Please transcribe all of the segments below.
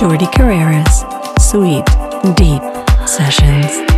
Jordi Carreras. Sweet, deep sessions.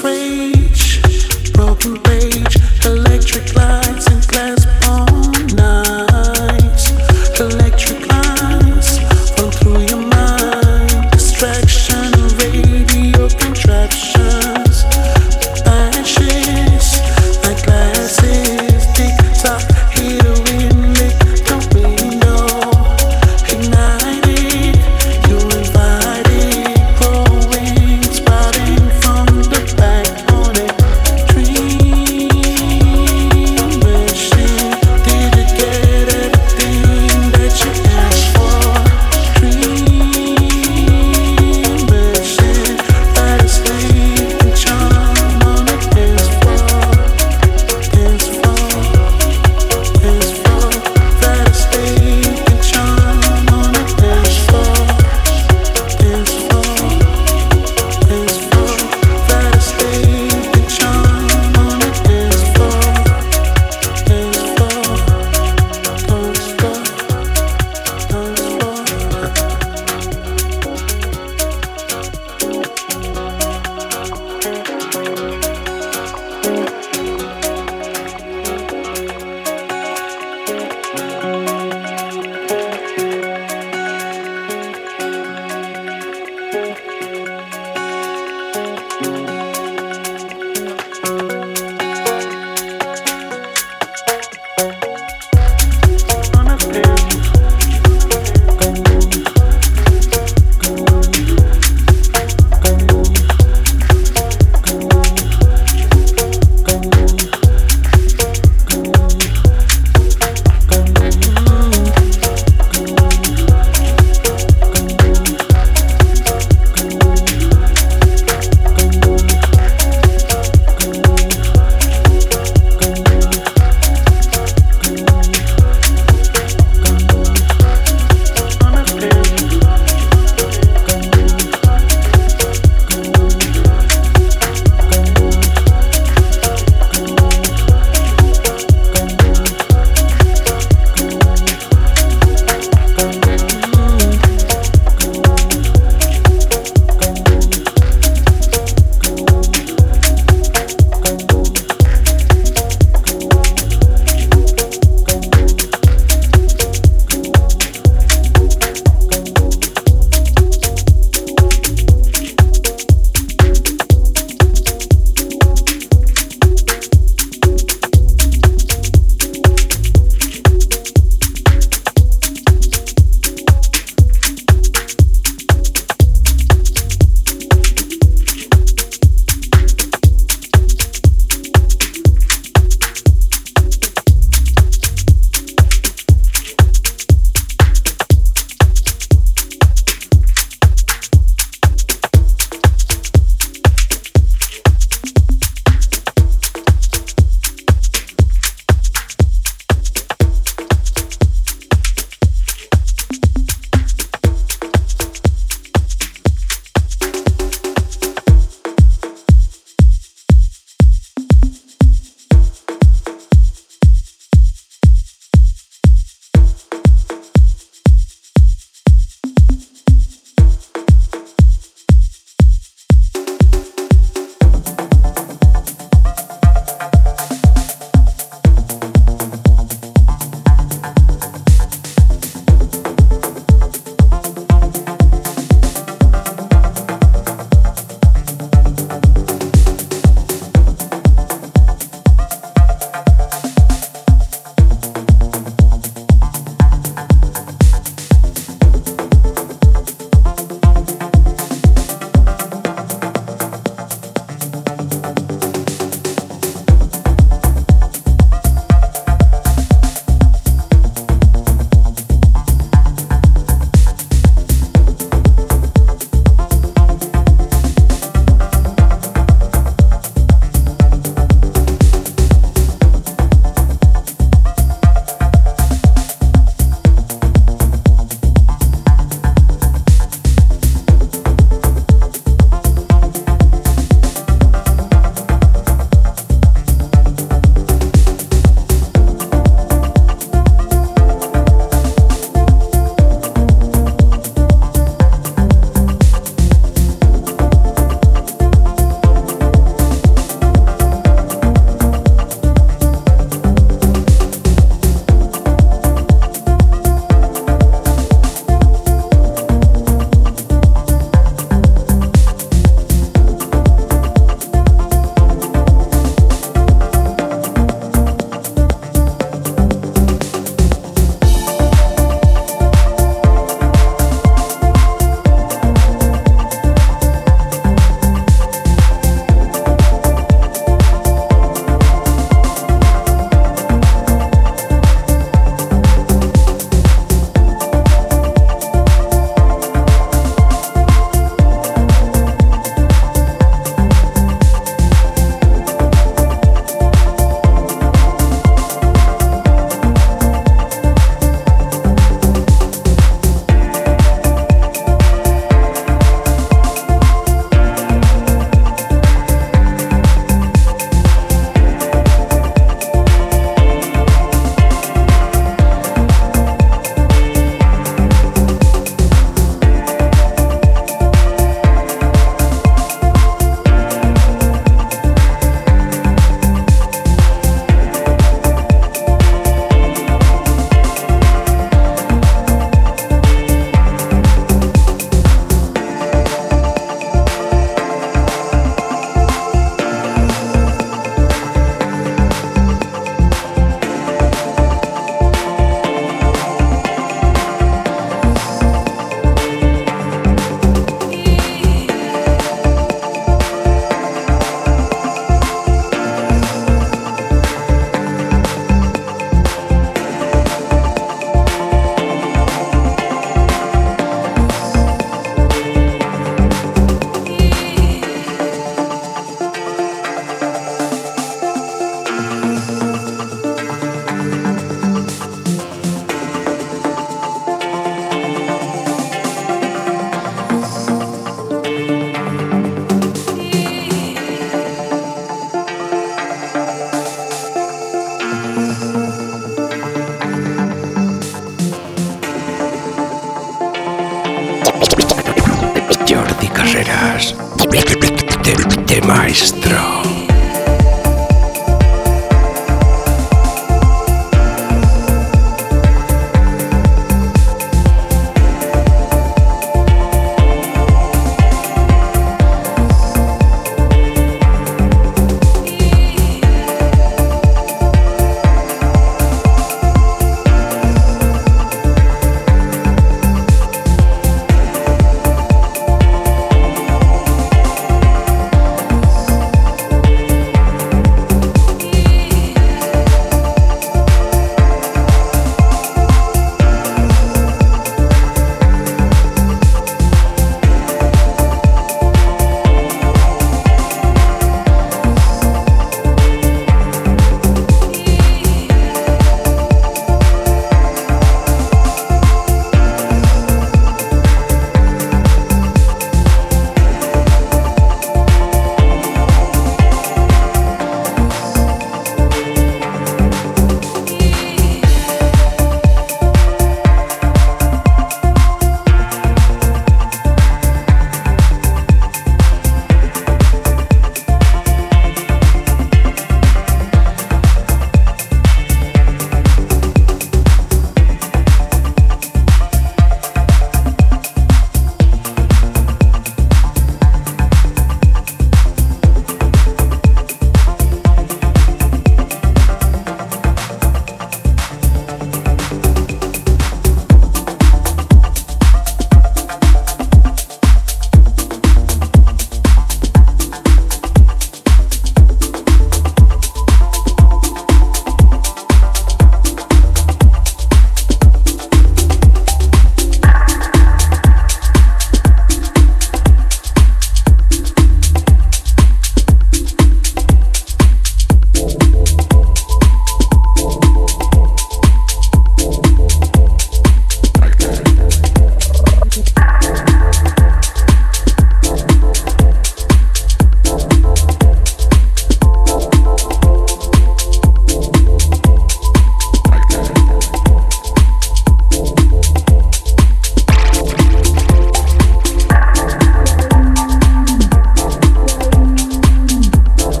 rage, broken rage, electric lights.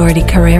Jordi Carreras